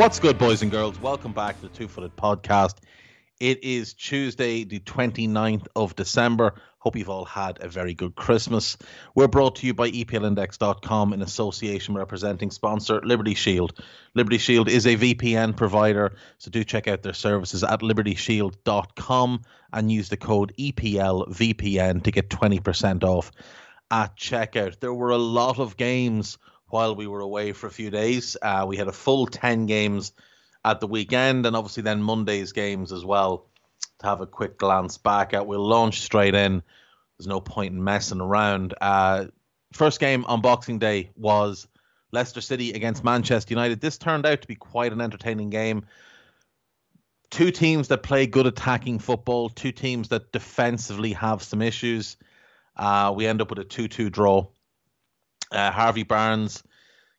What's good, boys and girls? Welcome back to the Two Footed Podcast. It is Tuesday, the 29th of December. Hope you've all had a very good Christmas. We're brought to you by EPLindex.com in association representing sponsor Liberty Shield. Liberty Shield is a VPN provider, so do check out their services at libertyshield.com and use the code EPLVPN to get 20% off at checkout. There were a lot of games while we were away for a few days. Uh, we had a full 10 games at the weekend and obviously then Monday's games as well to have a quick glance back at. We'll launch straight in. There's no point in messing around. Uh, first game on Boxing Day was Leicester City against Manchester United. This turned out to be quite an entertaining game. Two teams that play good attacking football, two teams that defensively have some issues. Uh, we end up with a 2 2 draw. Uh, Harvey Barnes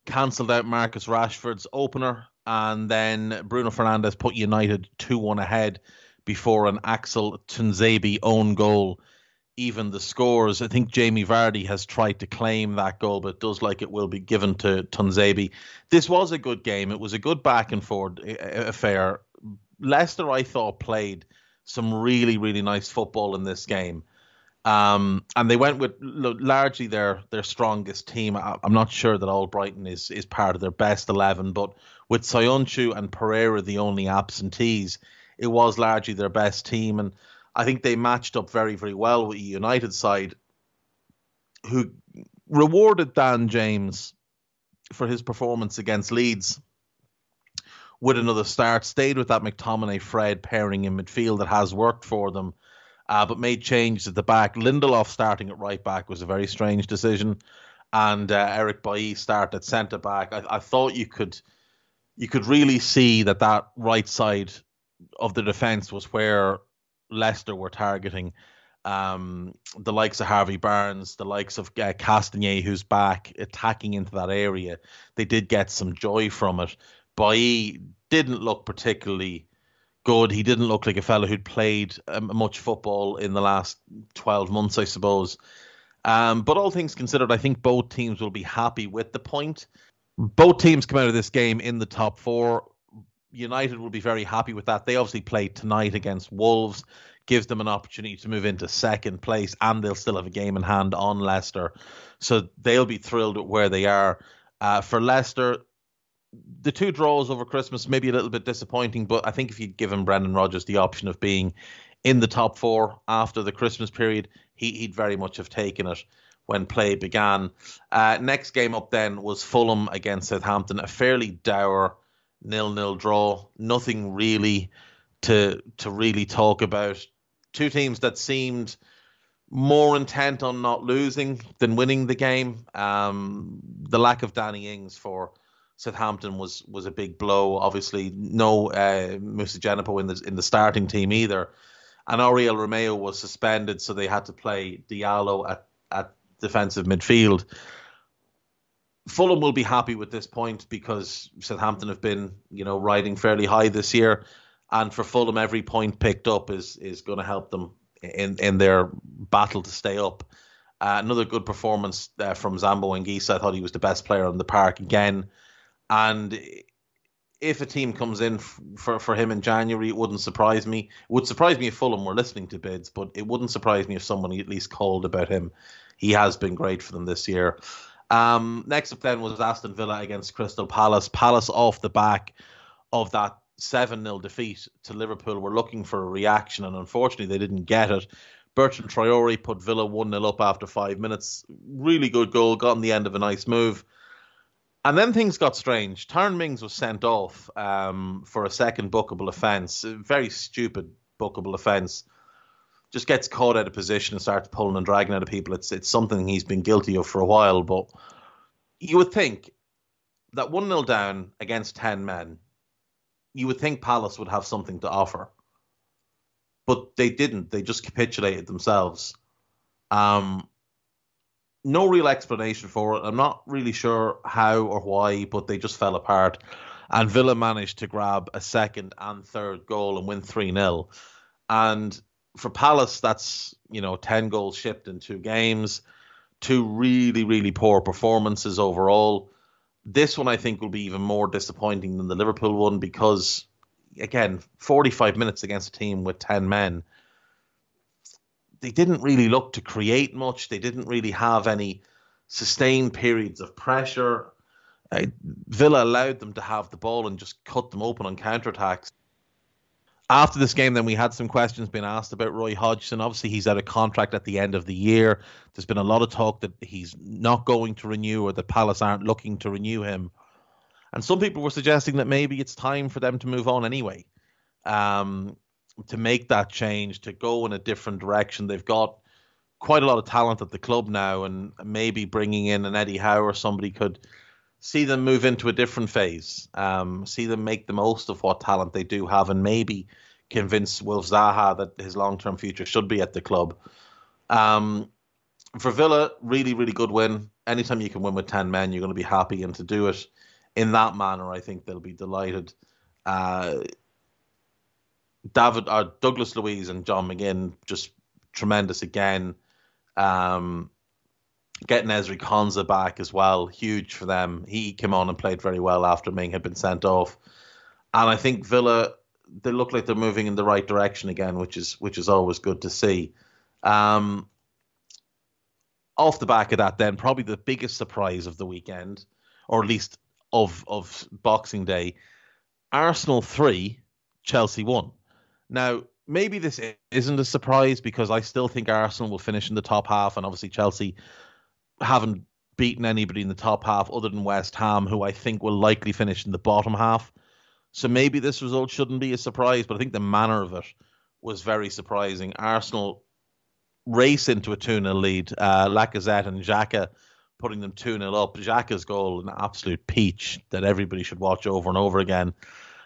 cancelled out Marcus Rashford's opener, and then Bruno Fernandes put United 2 1 ahead before an Axel Tuanzebe own goal. Even the scores, I think Jamie Vardy has tried to claim that goal, but does like it will be given to Tuanzebe. This was a good game. It was a good back and forth affair. Leicester, I thought, played some really, really nice football in this game. Um, and they went with largely their their strongest team. I'm not sure that Albrighton is is part of their best eleven, but with Soyuncu and Pereira the only absentees, it was largely their best team, and I think they matched up very very well with a United side, who rewarded Dan James for his performance against Leeds with another start. Stayed with that McTominay Fred pairing in midfield that has worked for them uh, but made changes at the back. Lindelof starting at right back was a very strange decision, and uh, Eric Bailly started at centre back. I, I, thought you could you could really see that that right side of the defence was where Leicester were targeting. Um, the likes of Harvey Barnes, the likes of uh, Castagne, who's back attacking into that area, they did get some joy from it. Bailly didn't look particularly good. He didn't look like a fellow who'd played um, much football in the last 12 months, I suppose. Um, but all things considered, I think both teams will be happy with the point. Both teams come out of this game in the top four. United will be very happy with that. They obviously play tonight against Wolves, gives them an opportunity to move into second place, and they'll still have a game in hand on Leicester. So they'll be thrilled with where they are. Uh, for Leicester, the two draws over Christmas maybe a little bit disappointing, but I think if you'd given Brendan Rodgers the option of being in the top four after the Christmas period, he, would very much have taken it when play began. Uh, next game up then was Fulham against Southampton, a fairly dour nil-nil draw. Nothing really to to really talk about. Two teams that seemed more intent on not losing than winning the game. Um, the lack of Danny Ings for Southampton was was a big blow. Obviously, no uh, Moussa Djenepo in the in the starting team either, and Oriol Romeu was suspended, so they had to play Diallo at at defensive midfield. Fulham will be happy with this point because Southampton have been, you know, riding fairly high this year, and for Fulham, every point picked up is is going to help them in in their battle to stay up. Uh, another good performance uh, from Zambo Anguissa. I thought he was the best player on the park again. And if a team comes in for for him in January, it wouldn't surprise me. It would surprise me if Fulham were listening to bids, but it wouldn't surprise me if someone at least called about him. He has been great for them this year. Um, next up then was Aston Villa against Crystal Palace. Palace off the back of that 7 0 defeat to Liverpool were looking for a reaction, and unfortunately they didn't get it. Bertrand Traore put Villa 1 0 up after five minutes. Really good goal, got in the end of a nice move. And then things got strange. Tyrone Mings was sent off um, for a second bookable offence, a very stupid bookable offence. Just gets caught out of position and starts pulling and dragging out of people. It's it's something he's been guilty of for a while. But you would think that one 0 down against ten men, you would think Palace would have something to offer, but they didn't. They just capitulated themselves. Um, no real explanation for it. I'm not really sure how or why, but they just fell apart. And Villa managed to grab a second and third goal and win 3 0. And for Palace, that's, you know, 10 goals shipped in two games, two really, really poor performances overall. This one, I think, will be even more disappointing than the Liverpool one because, again, 45 minutes against a team with 10 men they didn't really look to create much. They didn't really have any sustained periods of pressure. Uh, Villa allowed them to have the ball and just cut them open on counterattacks. After this game, then we had some questions being asked about Roy Hodgson. Obviously, he's out of contract at the end of the year. There's been a lot of talk that he's not going to renew or that Palace aren't looking to renew him. And some people were suggesting that maybe it's time for them to move on anyway. Um, to make that change, to go in a different direction. They've got quite a lot of talent at the club now, and maybe bringing in an Eddie Howe or somebody could see them move into a different phase, um, see them make the most of what talent they do have, and maybe convince Wilf Zaha that his long term future should be at the club. Um, for Villa, really, really good win. Anytime you can win with 10 men, you're going to be happy, and to do it in that manner, I think they'll be delighted. Uh, David uh, Douglas Luiz, and John McGinn just tremendous again. Um, getting Ezri Konsa back as well, huge for them. He came on and played very well after Ming had been sent off, and I think Villa they look like they're moving in the right direction again, which is which is always good to see. Um, off the back of that, then probably the biggest surprise of the weekend, or at least of of Boxing Day, Arsenal three, Chelsea one. Now, maybe this isn't a surprise because I still think Arsenal will finish in the top half, and obviously Chelsea haven't beaten anybody in the top half other than West Ham, who I think will likely finish in the bottom half. So maybe this result shouldn't be a surprise, but I think the manner of it was very surprising. Arsenal race into a 2 0 lead. Uh, Lacazette and Xhaka putting them 2 0 up. Xhaka's goal, an absolute peach that everybody should watch over and over again.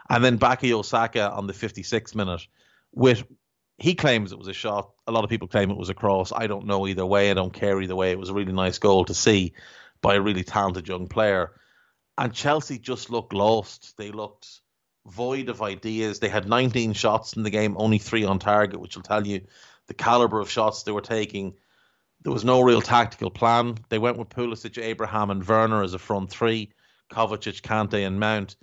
And then Bukayo Saka on the 56th minute with he claims it was a shot. A lot of people claim it was a cross. I don't know either way. I don't care either way. It was a really nice goal to see by a really talented young player. And Chelsea just looked lost. They looked void of ideas. They had 19 shots in the game, only three on target, which will tell you the caliber of shots they were taking. There was no real tactical plan. They went with Pulisic, Abraham, and Werner as a front three, Kovacic, Kante, and Mount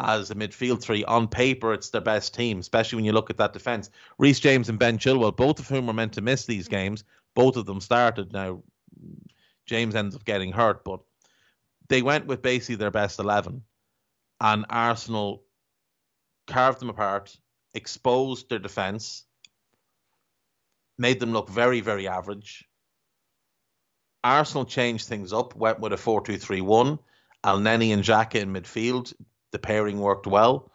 as a midfield three. On paper, it's their best team, especially when you look at that defence. Reece James and Ben Chilwell, both of whom were meant to miss these games, both of them started. Now, James ends up getting hurt, but they went with basically their best 11. And Arsenal carved them apart, exposed their defence, made them look very, very average. Arsenal changed things up, went with a 4 2 3 1. Elneny and Xhaka in midfield, the pairing worked well.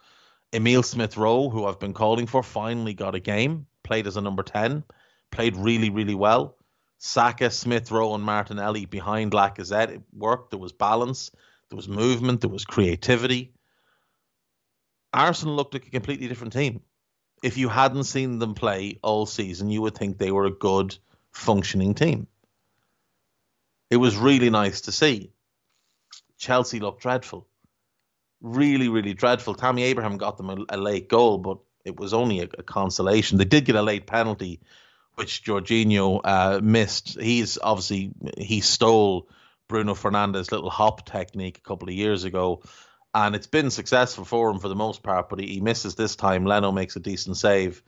Emil Smith Rowe, who I've been calling for, finally got a game, played as a number 10, played really, really well. Saka, Smith Rowe, and Martinelli behind Lacazette. It worked. There was balance, there was movement, there was creativity. Arsenal looked like a completely different team. If you hadn't seen them play all season, you would think they were a good, functioning team. It was really nice to see. Chelsea looked dreadful really, really dreadful. Tammy Abraham got them a, a late goal, but it was only a, a, consolation. They did get a late penalty, which Jorginho uh, missed. He's obviously he stole Bruno Fernandes' little hop technique a couple of years ago, and it's been successful for him for the most part. But he, he misses this time. Leno makes a decent save.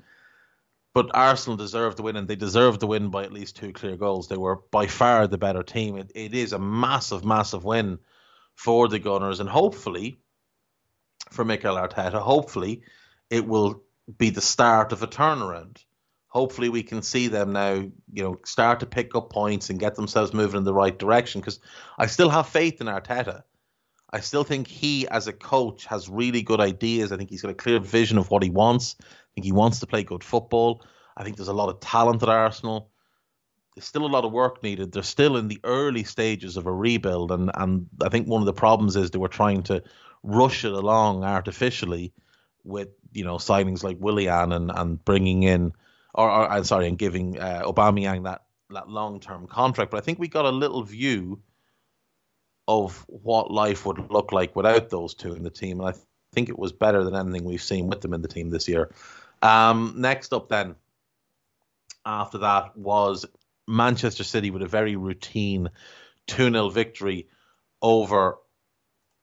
But Arsenal deserved the win, and they deserved the win by at least two clear goals. They were by far the better team. It, it is a massive, massive win for the Gunners, and hopefully for Mikel Arteta. Hopefully, it will be the start of a turnaround. Hopefully, we can see them now, you know, start to pick up points and get themselves moving in the right direction. Because I still have faith in Arteta. I still think he, as a coach, has really good ideas. I think he's got a clear vision of what he wants. I think he wants to play good football. I think there's a lot of talent at Arsenal. There's still a lot of work needed. They're still in the early stages of a rebuild, and and I think one of the problems is they were trying to rush it along artificially with you know signings like Willian and and bringing in, or, or I'm sorry, and giving uh, Aubameyang that that long term contract. But I think we got a little view of what life would look like without those two in the team, and I think it was better than anything we've seen with them in the team this year. Um, next up, then, after that was Manchester City with a very routine 2 0 victory over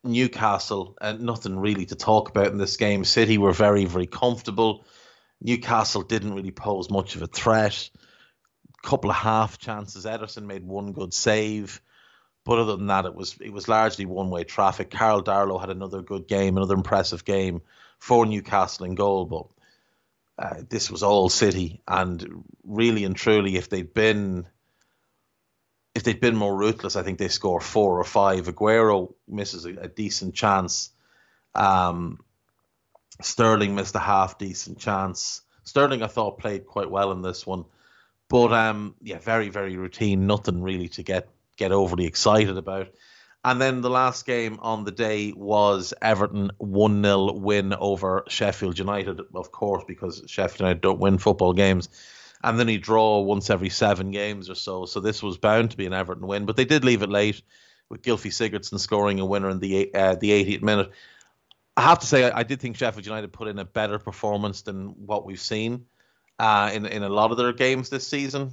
Newcastle. And nothing really to talk about in this game. City were very, very comfortable. Newcastle didn't really pose much of a threat. Couple of half chances. Ederson made one good save. But other than that, it was it was largely one way traffic. Carl Darlow had another good game, another impressive game for Newcastle in goal. But uh, this was all City, and really and truly, if they'd been if they'd been more ruthless, I think they score four or five. Aguero misses a, a decent chance. Um, Sterling missed a half decent chance. Sterling, I thought, played quite well in this one, but um, yeah, very very routine. Nothing really to get get overly excited about. And then the last game on the day was Everton 1 0 win over Sheffield United, of course, because Sheffield United don't win football games. And then he draw once every seven games or so. So this was bound to be an Everton win, but they did leave it late with Gylfi Sigurdsson scoring a winner in the uh, the 80th minute. I have to say, I, I, did think Sheffield United put in a better performance than what we've seen uh, in in a lot of their games this season.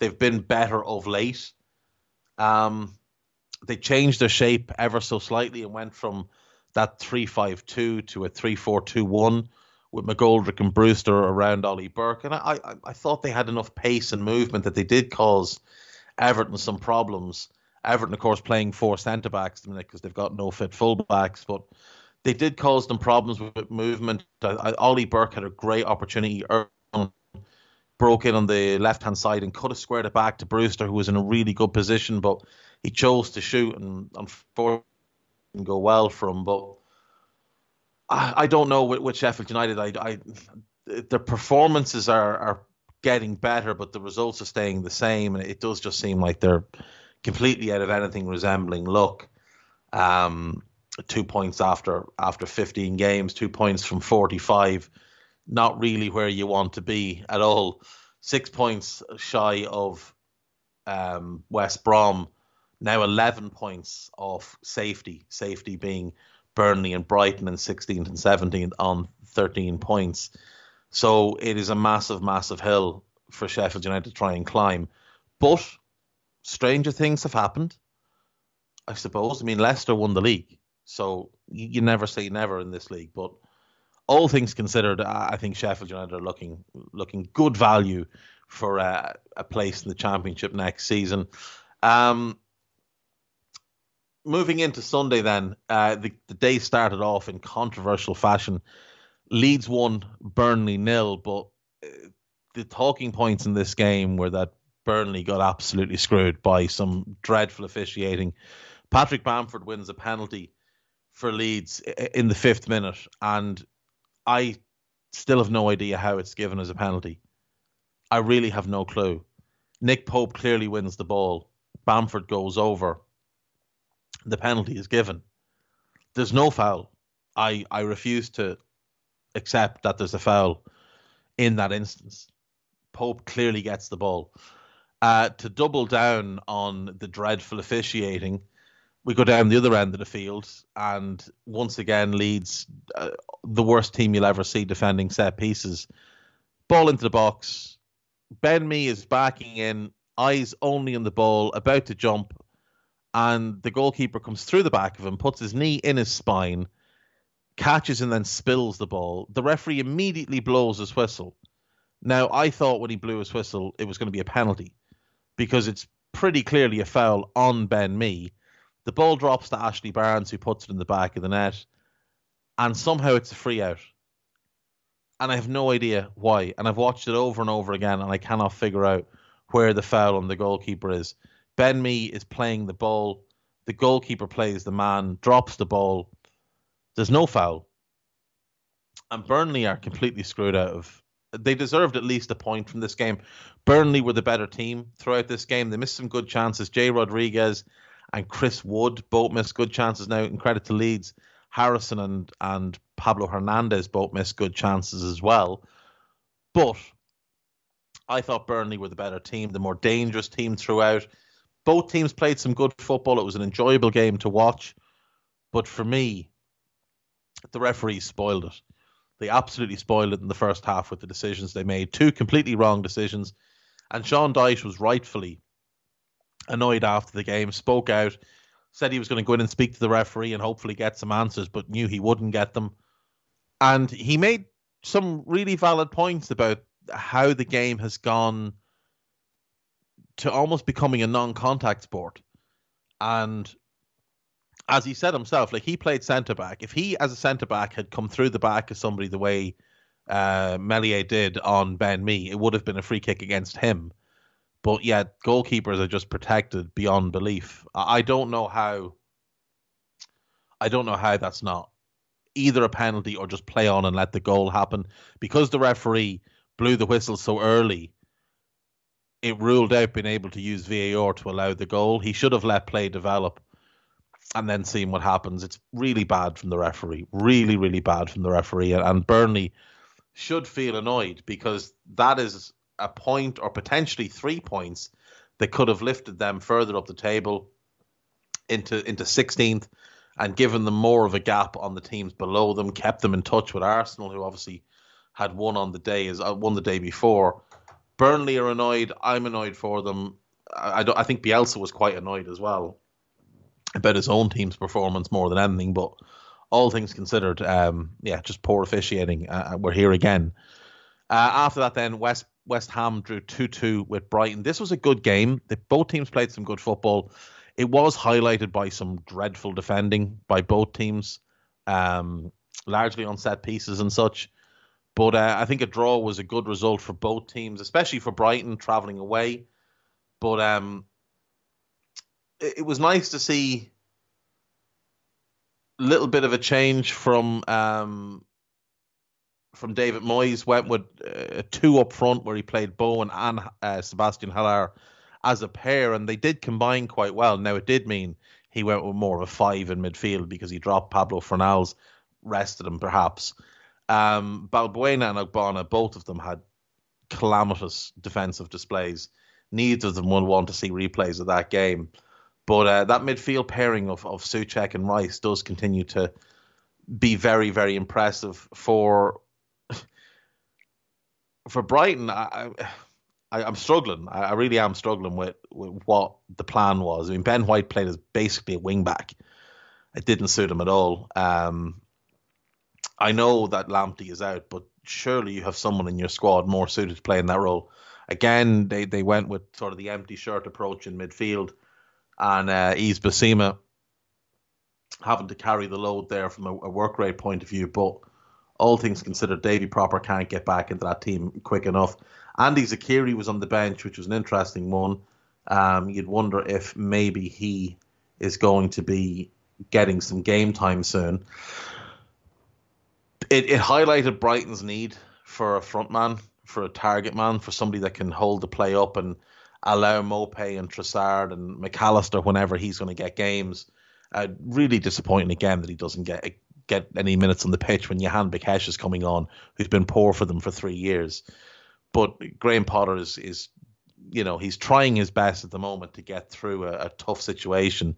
They've been better of late. Um, they changed their shape ever so slightly and went from that three five two to a three four two one with McGoldrick and Brewster around Ollie Burke, and I, I, I thought they had enough pace and movement that they did cause Everton some problems. Everton, of course, playing four centre backs because they've got no fit full backs, but they did cause them problems with movement. I, Ollie Burke had a great opportunity early, broke in on the left hand side and could have squared it back to Brewster, who was in a really good position, but he chose to shoot and unfortunately didn't go well for him. But I, I don't know with, with Sheffield United. I, I the performances are are getting better, but the results are staying the same, and it does just seem like they're completely out of anything resembling luck. Um, two points after after 15 games, two points from 45, not really where you want to be at all. Six points shy of um, West Brom now 11 points off safety, safety being Burnley and Brighton in 16th and 17th on 13 points. So it is a massive, massive hill for Sheffield United to try and climb. But stranger things have happened, I suppose. I mean, Leicester won the league, so you, you never say never in this league. But all things considered, I think Sheffield United are looking looking good value for a, a place in the Championship next season. Um, moving into Sunday, then uh, the the day started off in controversial fashion. Leeds won, Burnley nil, but uh, the talking points in this game were that Burnley got absolutely screwed by some dreadful officiating. Patrick Bamford wins a penalty for Leeds in the fifth minute, and I still have no idea how it's given as a penalty. I really have no clue. Nick Pope clearly wins the ball. Bamford goes over the penalty is given. There's no foul. I, I refuse to accept that there's a foul in that instance. Pope clearly gets the ball. Uh, to double down on the dreadful officiating, we go down the other end of the field, and once again Leeds uh, the worst team you'll ever see defending set pieces. Ball into the box. Ben Mee is backing in, eyes only on the ball, about to jump, and the goalkeeper comes through the back of him, puts his knee in his spine, catches and then spills the ball. The referee immediately blows his whistle. Now, I thought when he blew his whistle, it was going to be a penalty because it's pretty clearly a foul on Ben Mee. The ball drops to Ashley Barnes, who puts it in the back of the net, and somehow it's a free out. And I have no idea why. And I've watched it over and over again, and I cannot figure out where the foul on the goalkeeper is. Ben Mee is playing the ball. The goalkeeper plays the man, drops the ball. There's no foul. And Burnley are completely screwed out of. They deserved at least a point from this game. Burnley were the better team throughout this game. They missed some good chances. Jay Rodriguez and Chris Wood both missed good chances now, and credit to Leeds. Harrison and and Pablo Hernandez both missed good chances as well. But I thought Burnley were the better team, the more dangerous team throughout. Both teams played some good football. It was an enjoyable game to watch. But for me, the referees spoiled it. They absolutely spoiled it in the first half with the decisions they made. Two completely wrong decisions. And Sean Dyche was rightfully annoyed after the game, spoke out, said he was going to go in and speak to the referee and hopefully get some answers, but knew he wouldn't get them. And he made some really valid points about how the game has gone to almost becoming a non-contact sport. And as he said himself, like he played centre back. If he, as a centre back, had come through the back of somebody the way uh, Meslier did on Ben Mee, it would have been a free kick against him. But yet, goalkeepers are just protected beyond belief. I don't know how. I don't know how that's not either a penalty or just play on and let the goal happen because the referee blew the whistle so early. It ruled out being able to use VAR to allow the goal. He should have let play develop and then seen what happens. It's really bad from the referee. Really, really bad from the referee. And Burnley should feel annoyed because that is a point or potentially three points that could have lifted them further up the table into into 16th and given them more of a gap on the teams below them, kept them in touch with Arsenal, who obviously had won on the day as uh, won the day before. Burnley are annoyed. I'm annoyed for them. I, I, I think Bielsa was quite annoyed as well about his own team's performance more than anything. But all things considered, um, yeah, just poor officiating. Uh, uh we're here again. Uh, after that, then West West Ham drew two two with Brighton. This was a good game. Both teams played some good football. It was highlighted by some dreadful defending by both teams, um, largely on set pieces and such. But uh, I think a draw was a good result for both teams, especially for Brighton traveling away. But um, it, it was nice to see a little bit of a change from um, from David Moyes. Went with uh, two up front where he played Bowen and uh, Sebastian Haller as a pair, and they did combine quite well. Now it did mean he went with more of a five in midfield because he dropped Pablo Fornals, rested him perhaps. Um, Balbuena and Ogbonna, both of them had calamitous defensive displays. Neither of them will want to see replays of that game. But uh, that midfield pairing of, of Soucek and Rice does continue to be very, very impressive for for Brighton. I, I, am struggling. I, I, really am struggling with, with what the plan was. I mean, Ben White played as basically a wing back. It didn't suit him at all. Um, I know that Lamptey is out, but surely you have someone in your squad more suited to play in that role. Again, they, they went with sort of the empty shirt approach in midfield and uh, Bissouma having to carry the load there from a, a, work rate point of view. But all things considered, Davy Pröpper can't get back into that team quick enough. Andi Zeqiri was on the bench, which was an interesting one. Um, you'd wonder if maybe he is going to be getting some game time soon. It, it highlighted Brighton's need for a front man, for a target man, for somebody that can hold the play up and allow Maupay and Trossard and Mac Allister whenever he's going to get games. Uh, really disappointing again that he doesn't get get any minutes on the pitch when Jahanbakhsh is coming on, who's been poor for them for three years. But Graham Potter is is you know he's trying his best at the moment to get through a, a tough situation,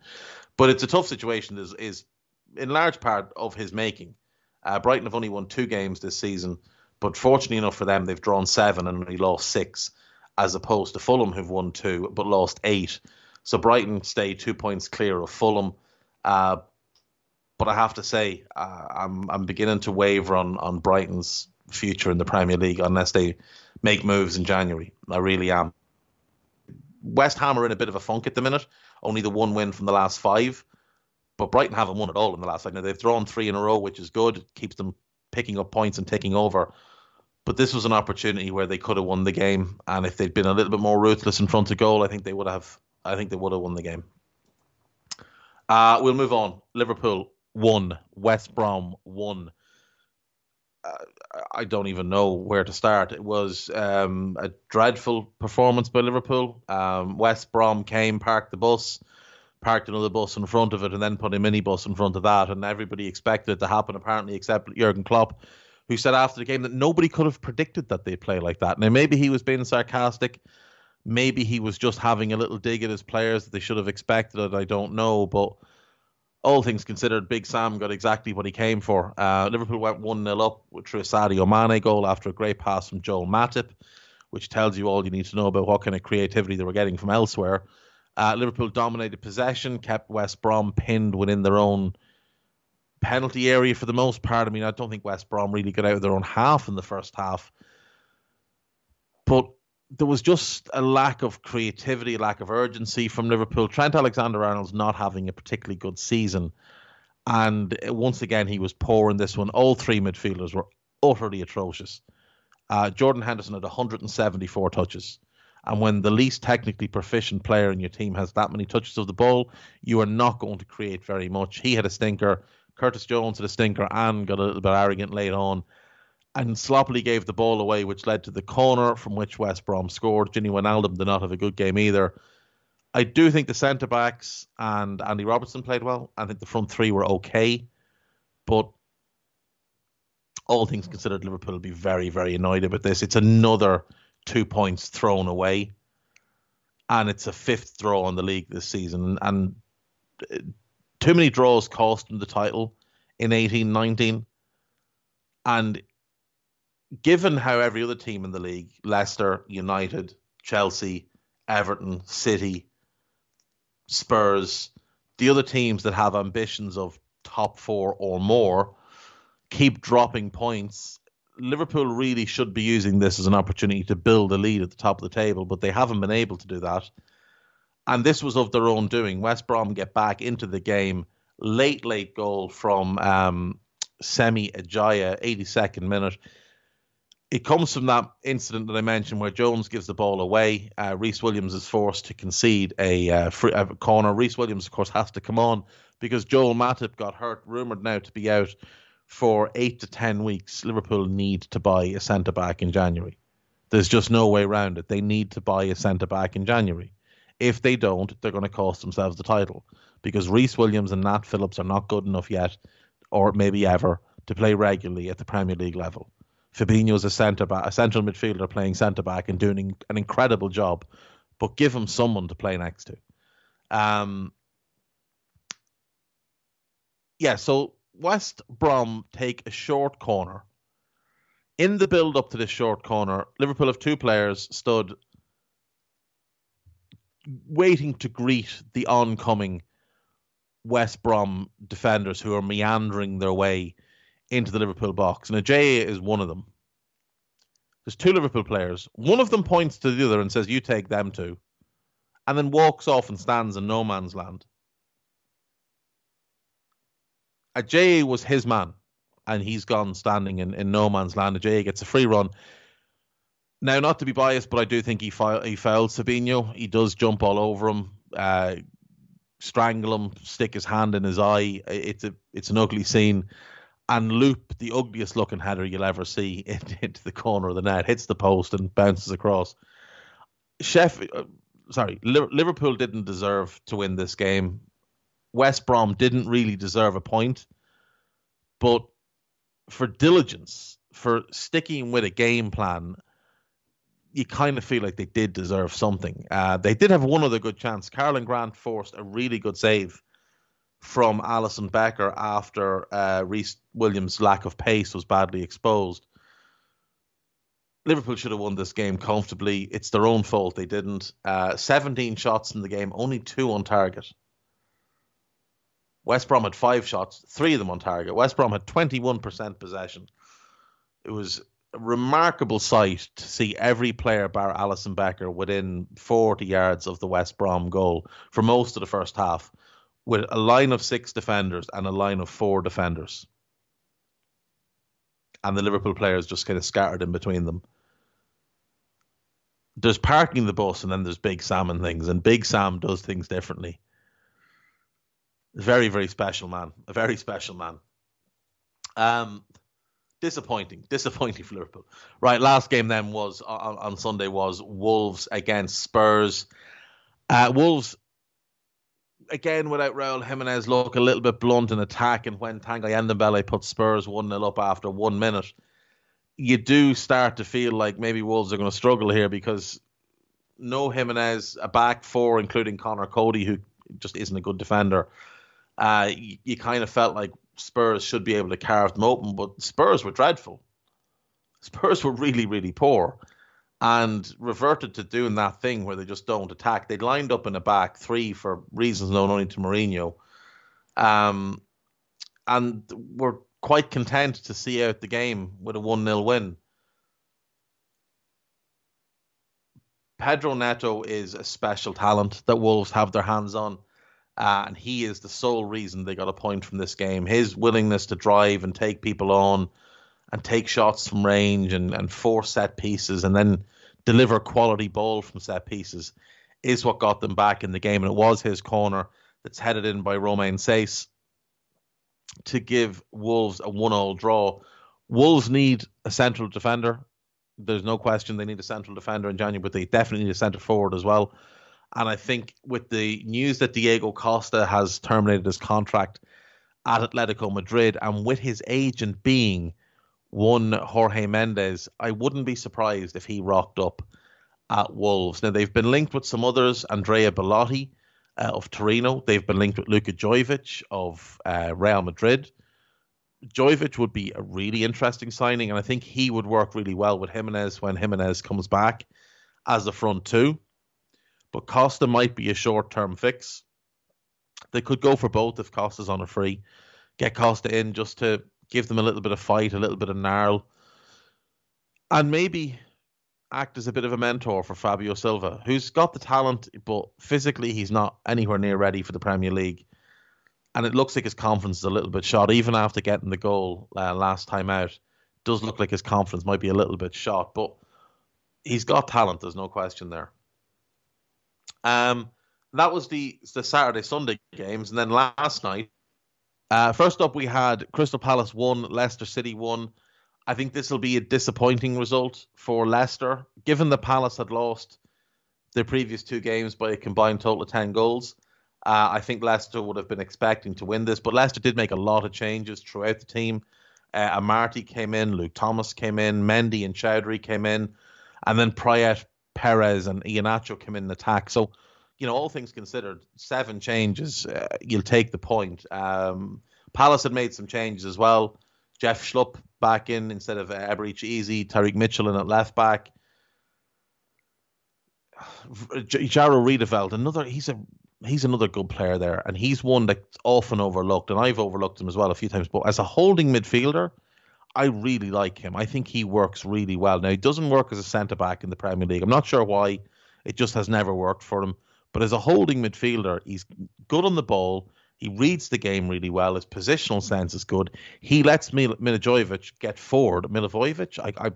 but it's a tough situation is is in large part of his making. Uh, Brighton have only won two games this season, but fortunately enough for them, they've drawn seven and only lost six as opposed to Fulham, who've won two but lost eight. So Brighton stay two points clear of Fulham. Uh, but I have to say, uh, I'm I'm beginning to waver on on Brighton's future in the Premier League unless they make moves in January. I really am. West Ham are in a bit of a funk at the minute. Only the one win from the last five, but Brighton haven't won at all in the last five. Now they've drawn three in a row, which is good. It keeps them picking up points and taking over. But this was an opportunity where they could have won the game, and if they'd been a little bit more ruthless in front of goal, I think they would have. I think they would have won the game. Uh, we'll move on. Liverpool one, West Brom one. Uh, I don't even know where to start. It was um, a dreadful performance by Liverpool. Um, West Brom came, parked the bus, parked another bus in front of it, and then put a minibus in front of that, and everybody expected it to happen, apparently, except Jurgen Klopp, who said after the game that nobody could have predicted that they'd play like that. Now, maybe he was being sarcastic. Maybe he was just having a little dig at his players that they should have expected it. I don't know, but all things considered, Big Sam got exactly what he came for. Uh, Liverpool went 1 0 up through a Sadio Mane goal after a great pass from Joel Matip, which tells you all you need to know about what kind of creativity they were getting from elsewhere. Uh, Liverpool dominated possession, kept West Brom pinned within their own penalty area for the most part. I mean, I don't think West Brom really got out of their own half in the first half. But there was just a lack of creativity, a lack of urgency from Liverpool. Trent Alexander Arnold's not having a particularly good season. And once again, he was poor in this one. All three midfielders were utterly atrocious. Uh, Jordan Henderson had 174 touches. And when the least technically proficient player in your team has that many touches of the ball, you are not going to create very much. He had a stinker. Curtis Jones had a stinker and got a little bit arrogant late on and sloppily gave the ball away, which led to the corner from which West Brom scored. Gini Wijnaldum did not have a good game either. I do think the centre backs and Andy Robertson played well. I think the front three were okay, but all things considered, Liverpool will be very, very annoyed about this. It's another two points thrown away, and it's a fifth draw in the league this season. And uh, too many draws cost them the title in eighteen nineteen, and given how every other team in the league, Leicester, United, Chelsea, Everton, City, Spurs, the other teams that have ambitions of top four or more, keep dropping points. Liverpool really should be using this as an opportunity to build a lead at the top of the table, but they haven't been able to do that. And this was of their own doing. West Brom get back into the game. Late, late goal from um, Semi Ajayi, 82nd minute it comes from that incident that I mentioned where Jones gives the ball away. Uh, Rhys Williams is forced to concede a, uh, free, a corner. Rhys Williams, of course, has to come on because Joel Matip got hurt, rumored now to be out for eight to ten weeks. Liverpool need to buy a centre back in January. There's just no way around it. They need to buy a centre back in January. If they don't, they're going to cost themselves the title because Rhys Williams and Nat Phillips are not good enough yet, or maybe ever, to play regularly at the Premier League level. Fabinho's a centre back, a central midfielder playing centre back and doing an incredible job, but give him someone to play next to. Um, yeah, so West Brom take a short corner. In the build up to this short corner, Liverpool have two players stood waiting to greet the oncoming West Brom defenders who are meandering their way into the Liverpool box, and Ajayi is one of them. There's two Liverpool players. One of them points to the other and says, "You take them two," and then walks off and stands in no man's land. Ajayi was his man, and he's gone standing in, in no man's land. Ajayi gets a free run. Now, not to be biased, but I do think he fi- he fouled Fabinho. He does jump all over him, uh, strangle him, stick his hand in his eye. It's a it's an ugly scene and loop the ugliest looking header you'll ever see into the corner of the net, hits the post and bounces across. Chef, uh, sorry, Liverpool didn't deserve to win this game. West Brom didn't really deserve a point, but for diligence, for sticking with a game plan, you kind of feel like they did deserve something. Uh, they did have one other good chance. Karlan Grant forced a really good save from Alisson Becker after uh, Rhys Williams' lack of pace was badly exposed. Liverpool should have won this game comfortably. It's their own fault they didn't. Uh, 17 shots in the game, only two on target. West Brom had five shots, three of them on target. West Brom had 21% possession. It was a remarkable sight to see every player bar Alisson Becker within 40 yards of the West Brom goal for most of the first half with a line of six defenders and a line of four defenders. And the Liverpool players just kind of scattered in between them. There's parking the bus and then there's Big Sam and things, and Big Sam does things differently. Very, very special man. A very special man. Um, disappointing, disappointing for Liverpool. Right, last game then was on, on Sunday was Wolves against Spurs. Uh, Wolves again, without Raul Jimenez, look a little bit blunt in attack. And when Tanguy Ndombele put Spurs 1 0 up after one minute, you do start to feel like maybe Wolves are going to struggle here because no Jimenez, a back four, including Conor Coady who just isn't a good defender. Uh, you, you kind of felt like Spurs should be able to carve them open, but Spurs were dreadful. Spurs were really, really poor and reverted to doing that thing where they just don't attack. They lined up in a back three for reasons known only to Mourinho. Um, and were quite content to see out the game with a 1 0 win. Pedro Neto is a special talent that Wolves have their hands on. Uh, and he is the sole reason they got a point from this game. His willingness to drive and take people on and take shots from range and, and force set pieces and then deliver quality ball from set pieces is what got them back in the game. And it was his corner that's headed in by Romain Saïss to give Wolves a one all draw. Wolves need a central defender. There's no question they need a central defender in January, but they definitely need a centre forward as well. And I think with the news that Diego Costa has terminated his contract at Atletico Madrid and with his agent being one Jorge Mendes, I wouldn't be surprised if he rocked up at Wolves. Now they've been linked with some others, Andrea Belotti uh, of Torino. They've been linked with Luka Jovic of uh, Real Madrid. Jovic would be a really interesting signing, and I think he would work really well with Jimenez when Jimenez comes back as the front two. But Costa might be a short-term fix. They could go for both if Costa's on a free. Get Costa in just to give them a little bit of fight, a little bit of gnarl, and maybe act as a bit of a mentor for Fabio Silva, who's got the talent, but physically he's not anywhere near ready for the Premier League. And it looks like his confidence is a little bit shot, even after getting the goal uh, last time out. Does look like his confidence might be a little bit shot, but he's got talent. There's no question there. Um, that was the the Saturday Sunday games, and then last night uh, first up, we had Crystal Palace 1, Leicester City 1. I think this will be a disappointing result for Leicester, given the Palace had lost their previous two games by a combined total of 10 goals. Uh, I think Leicester would have been expecting to win this, but Leicester did make a lot of changes throughout the team. Uh, Amartey came in, Luke Thomas came in, Mendy and Chowdhury came in, and then Payet, Perez, and Iheanacho came in, in attack. So you know, all things considered, seven changes, uh, you'll take the point. Um, Palace had made some changes as well. Jeff Schlupp back in instead of uh, Eberechi Eze, Tyrick Mitchell in at left back. Jairo Riedewald, another he's a he's another good player there, and he's one that's often overlooked, and I've overlooked him as well a few times. But as a holding midfielder, I really like him. I think he works really well. Now he doesn't work as a centre back in the Premier League. I'm not sure why. It just has never worked for him. But as a holding midfielder, he's good on the ball. He reads the game really well. His positional sense is good. He lets Mil- Milivojevic get forward. Milivojevic, I, I,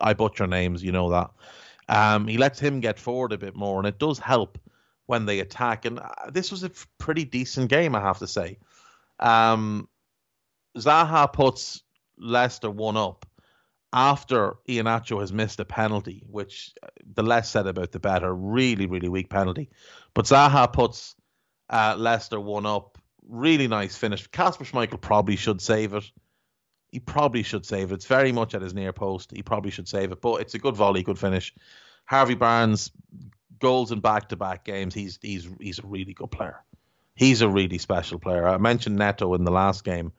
I butcher names, you know that. Um, he lets him get forward a bit more, and it does help when they attack. And uh, this was a pretty decent game, I have to say. Um, Zaha puts Leicester one up, after Iheanacho has missed a penalty, which uh, the less said about the better, really, really weak penalty. But Zaha puts uh, Leicester one up. Really nice finish. Kasper Schmeichel probably should save it. He probably should save it. It's very much at his near post. He probably should save it, but it's a good volley, good finish. Harvey Barnes goals in back-to-back games. He's he's he's a really good player. He's a really special player. I mentioned Neto in the last game.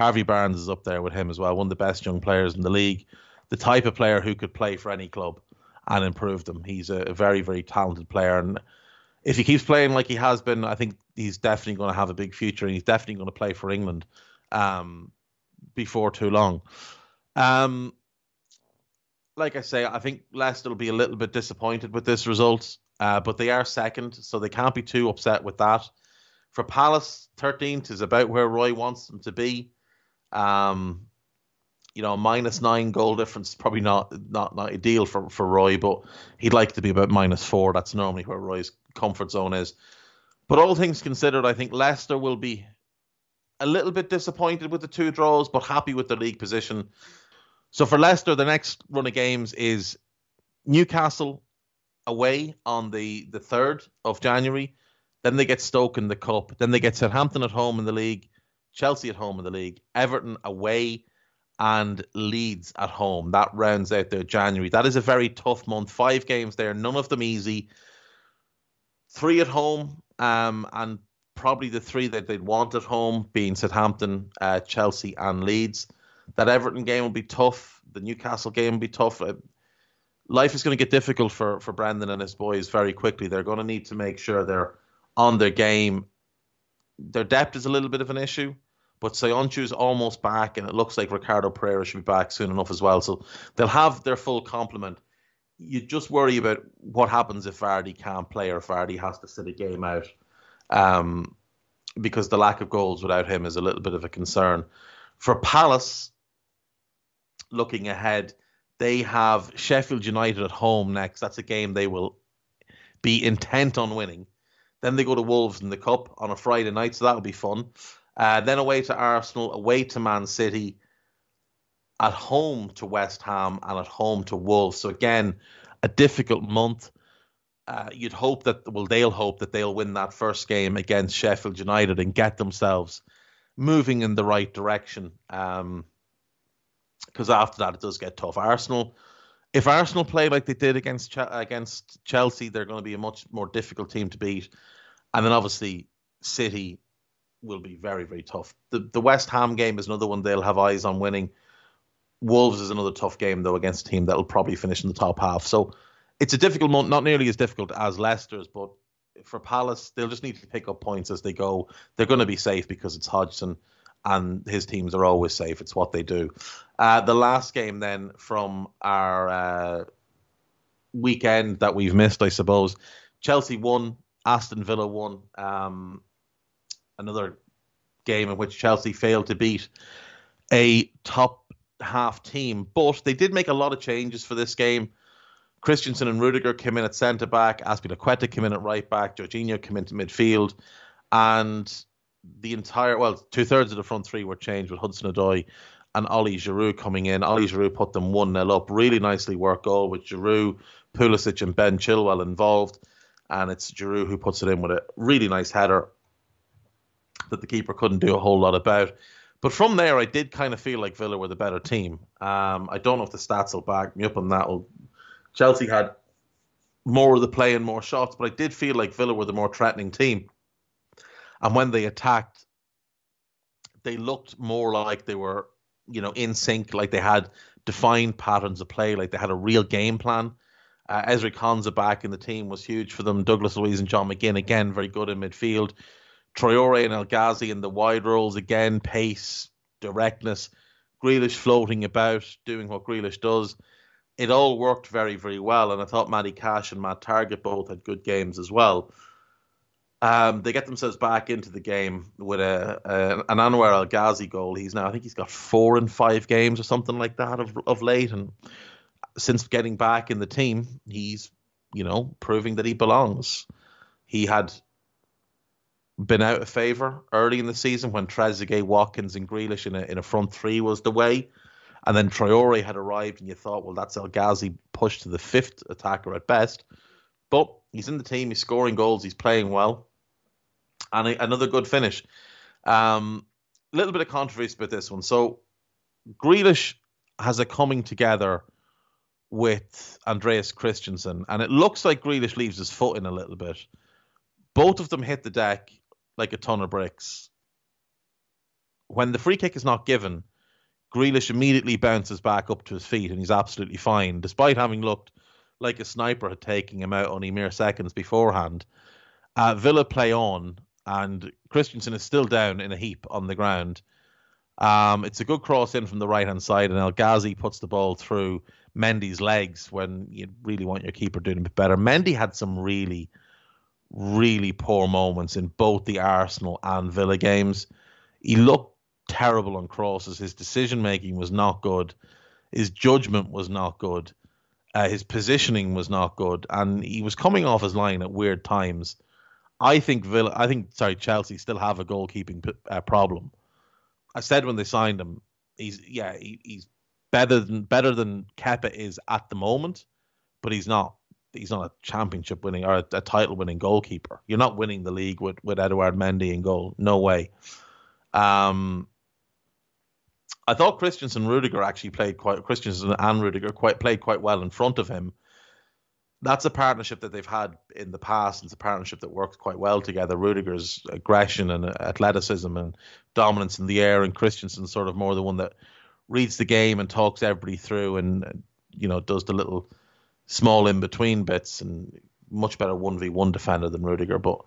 Harvey Barnes is up there with him as well, one of the best young players in the league. The type of player who could play for any club and improve them. He's a, very, very talented player. And if he keeps playing like he has been, I think he's definitely going to have a big future and he's definitely going to play for England um, before too long. Um, like I say, I think Leicester will be a little bit disappointed with this result, uh, but they are second, so they can't be too upset with that. For Palace, 13th is about where Roy wants them to be. Um, you know, minus nine goal difference is probably not not not ideal for for Roy, but he'd like to be about minus four. That's normally where Roy's comfort zone is. But all things considered, I think Leicester will be a little bit disappointed with the two draws, but happy with the league position. So for Leicester, the next run of games is Newcastle away on the the third of January, Then they get Stoke in the cup. Then they get Southampton at home in the league, Chelsea at home in the league, Everton away, and Leeds at home. That rounds out their January. That is a very tough month. Five games there, none of them easy. Three at home, um, and probably the three that they'd want at home being Southampton, uh, Chelsea, and Leeds. That Everton game will be tough. The Newcastle game will be tough. Uh, life is going to get difficult for for Brendan and his boys very quickly. They're going to need to make sure they're on their game. Their depth is a little bit of an issue, but is almost back, and it looks like Ricardo Pereira should be back soon enough as well. So they'll have their full complement. You just worry about what happens if Vardy can't play or Vardy has to sit a game out, um, because the lack of goals without him is a little bit of a concern. For Palace, looking ahead, they have Sheffield United at home next. That's a game they will be intent on winning. Then they go to Wolves in the Cup on a Friday night, so that'll be fun. Uh, then away to Arsenal, away to Man City, at home to West Ham, and at home to Wolves. So again, a difficult month. Uh, you'd hope that well, they'll hope that they'll win that first game against Sheffield United and get themselves moving in the right direction. Um, because after that it does get tough. Arsenal, if Arsenal play like they did against against Chelsea, they're going to be a much more difficult team to beat, and then obviously City will be very very tough. The the West Ham game is another one they'll have eyes on winning. Wolves is another tough game though against a team that'll probably finish in the top half. So it's a difficult month, not nearly as difficult as Leicester's, but for Palace, they'll just need to pick up points as they go. They're going to be safe because it's Hodgson and his teams are always safe. It's what they do. Uh, the last game then from our uh, weekend that we've missed, I suppose, Chelsea won, Aston Villa won. Um, another game in which Chelsea failed to beat a top half team, but they did make a lot of changes for this game. Christensen and Rudiger came in at centre back. Azpilicueta came in at right back. Jorginho came into midfield, and the entire well, two thirds of the front three were changed with Hudson Odoi and Ollie Giroud coming in. Ollie Giroud put them one 0 up. Really nicely worked goal with Giroud, Pulisic, and Ben Chilwell involved. And it's Giroud who puts it in with a really nice header that the keeper couldn't do a whole lot about. But from there, I did kind of feel like Villa were the better team. Um, I don't know if the stats will back me up on that. Chelsea had more of the play and more shots, but I did feel like Villa were the more threatening team. And when they attacked, they looked more like they were, you know, in sync, like they had defined patterns of play, like they had a real game plan. Uh, Ezri Konsa back in the team was huge for them. Douglas Luiz and John McGinn again very good in midfield. Traore and El Ghazi in the wide roles again, pace, directness. Grealish floating about, doing what Grealish does. It all worked very, very well, and I thought Matty Cash and Matt Targett both had good games as well. Um, they get themselves back into the game with a, a an Anwar El Ghazi goal. He's now I think he's got four and five games or something like that of of late, and since getting back in the team, he's you know proving that he belongs. He had been out of favour early in the season when Trezeguet, Watkins, and Grealish in a in a front three was the way, and then Traore had arrived, and you thought, well, that's El Ghazi pushed to the fifth attacker at best, but he's in the team, he's scoring goals, he's playing well and a, another good finish. A um, little bit of controversy about this one. So Grealish has a coming together with Andreas Christensen, and it looks like Grealish leaves his foot in a little bit. Both of them hit the deck like a ton of bricks. When the free kick is not given, Grealish immediately bounces back up to his feet and he's absolutely fine, despite having looked like a sniper had taken him out only mere seconds beforehand. Uh, Villa play on, and Christensen is still down in a heap on the ground. Um, it's a good cross in from the right hand side, and El Ghazi puts the ball through Mendy's legs when you really want your keeper doing a bit better. Mendy had some really, really poor moments in both the Arsenal and Villa games. He looked terrible on crosses. His decision making was not good. His judgment was not good. Uh, his positioning was not good, and he was coming off his line at weird times. I think Villa, I think sorry, Chelsea still have a goalkeeping uh, problem. I said when they signed him, he's yeah, he, he's better than better than Kepa is at the moment, but he's not he's not a championship winning or a, a title winning goalkeeper. You're not winning the league with with Edouard Mendy in goal. No way. Um, I thought Christensen Rudiger actually played quite Christensen and Rudiger quite played quite well in front of him. That's a partnership that they've had in the past. It's a partnership that works quite well together. Rudiger's aggression and athleticism and dominance in the air, and Christensen's sort of more the one that reads the game and talks everybody through, and you know does the little small in between bits, and much better one v one defender than Rudiger. But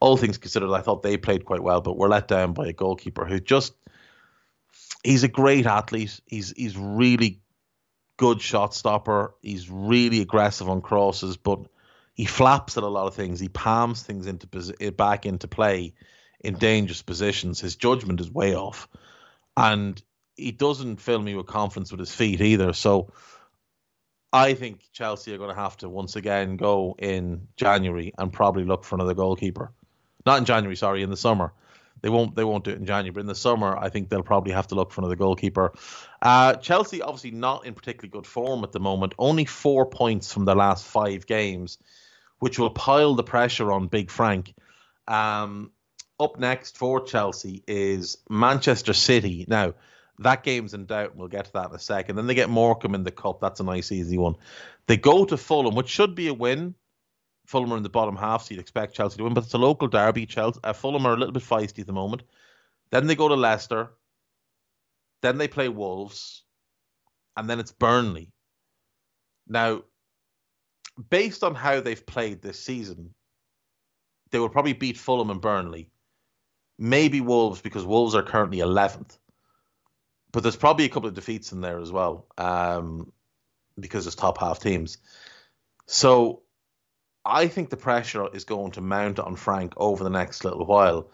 all things considered, I thought they played quite well, but were let down by a goalkeeper who just he's a great athlete. He's he's really good shot stopper. He's really aggressive on crosses, but he flaps at a lot of things. He palms things into eh, back into play in dangerous positions. His judgment is way off, and he doesn't fill me with confidence with his feet either. So. I think Chelsea are going to have to once again go in January and probably look for another goalkeeper. Not in January, sorry, in the summer. They won't. They won't do it in January, but in the summer, I think they'll probably have to look for another goalkeeper. Uh, Chelsea, obviously, not in particularly good form at the moment. Only four points from their last five games, which will pile the pressure on Big Frank. Um, up next for Chelsea is Manchester City. Now, that game's in doubt. We'll get to that in a second. Then they get Morecambe in the cup. That's a nice, easy one. They go to Fulham, which should be a win. Fulham are in the bottom half, so you'd expect Chelsea to win, but it's a local derby. Chelsea, uh, Fulham are a little bit feisty at the moment. Then they go to Leicester. Then they play Wolves, and then it's Burnley. Now, based on how they've played this season, they will probably beat Fulham and Burnley. Maybe Wolves because Wolves are currently 11th. But there's probably a couple of defeats in there as well um, because it's top half teams. So I think the pressure is going to mount on Frank over the next little while.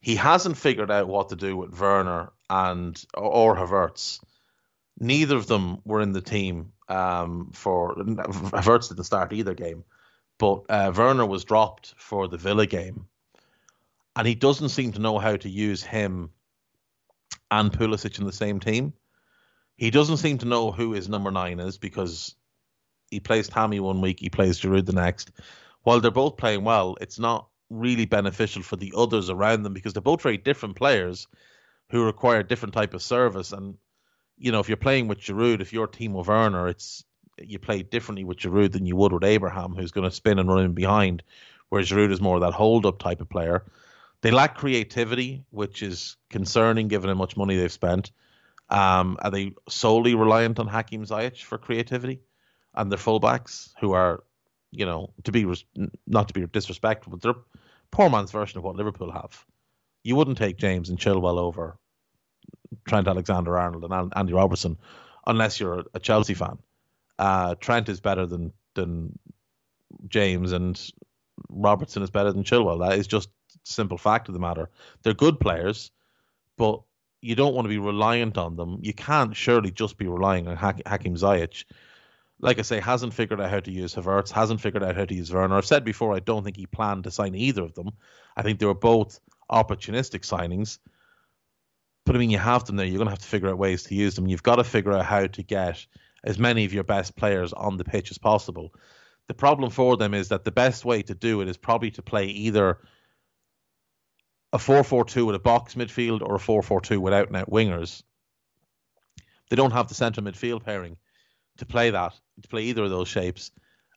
He hasn't figured out what to do with Werner and or Havertz. Neither of them were in the team um, for Havertz didn't start either game, but uh, Werner was dropped for the Villa game, and he doesn't seem to know how to use him and Pulisic in the same team. He doesn't seem to know who his number nine is because he plays Tammy one week, he plays Giroud the next. While they're both playing well, it's not really beneficial for the others around them because they're both very different players who require a different type of service. And you know, if you're playing with Giroud, if you're team of Werner, it's you play differently with Giroud than you would with Abraham, who's going to spin and run in behind, whereas Giroud is more of that hold up type of player. They lack creativity, which is concerning given how much money they've spent. Um, are they solely reliant on Hakim Ziyech for creativity? and their fullbacks, who are, you know, to be res- not to be disrespectful, but they're poor man's version of what Liverpool have. You wouldn't take James and Chilwell over Trent Alexander Arnold and Andy Robertson unless you're a Chelsea fan. Uh, Trent is better than than James and Robertson is better than Chilwell. That is just simple fact of the matter. They're good players, but you don't want to be reliant on them. You can't surely just be relying on Hakim Ziyech like I say, hasn't figured out how to use Havertz, hasn't figured out how to use Werner. I've said before, I don't think he planned to sign either of them. I think they were both opportunistic signings. But I mean, you have them there. You're going to have to figure out ways to use them. You've got to figure out how to get as many of your best players on the pitch as possible. The problem for them is that the best way to do it is probably to play either a 4 4 2 with a box midfield or a 4 4 2 with out and out wingers. They don't have the centre midfield pairing to play that, to play either of those shapes.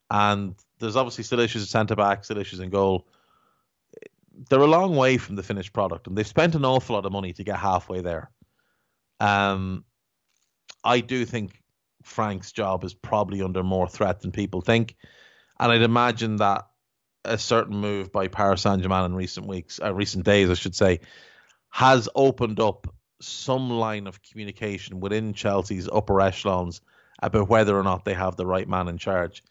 And there's obviously still issues at centre back, still issues in goal. They're a long way from the finished product, and they've spent an awful lot of money to get halfway there. Um, I do think Frank's job is probably under more threat than people think, and I'd imagine that a certain move by Paris Saint Germain in recent weeks, uh, recent days, I should say, has opened up some line of communication within Chelsea's upper echelons about whether or not they have the right man in charge.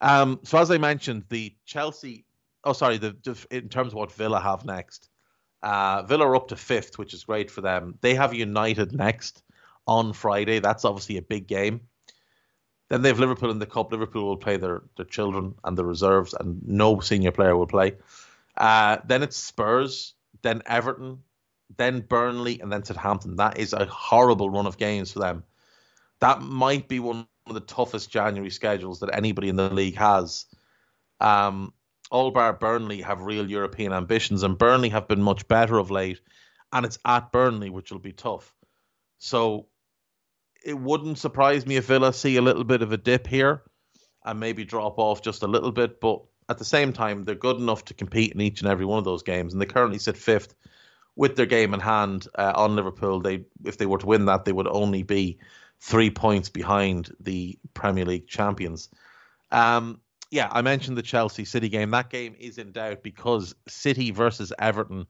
Um, so as I mentioned, the Chelsea, oh sorry, the, the in terms of what Villa have next, uh, Villa are up to fifth, which is great for them. They have United next on Friday. That's obviously a big game. Then they have Liverpool in the cup. Liverpool will play their their children and the reserves, and no senior player will play. Uh, then it's Spurs, then Everton, then Burnley, and then Southampton. That is a horrible run of games for them that might be one of the toughest January schedules that anybody in the league has. Um, all bar Burnley have real European ambitions, and Burnley have been much better of late, and it's at Burnley, which will be tough. So it wouldn't surprise me if Villa see a little bit of a dip here and maybe drop off just a little bit, but at the same time, they're good enough to compete in each and every one of those games, and they currently sit fifth with their game in hand uh, on Liverpool. They, if they were to win that, they would only be three points behind the Premier League champions. Um, yeah, I mentioned the Chelsea City game. That game is in doubt because City versus Everton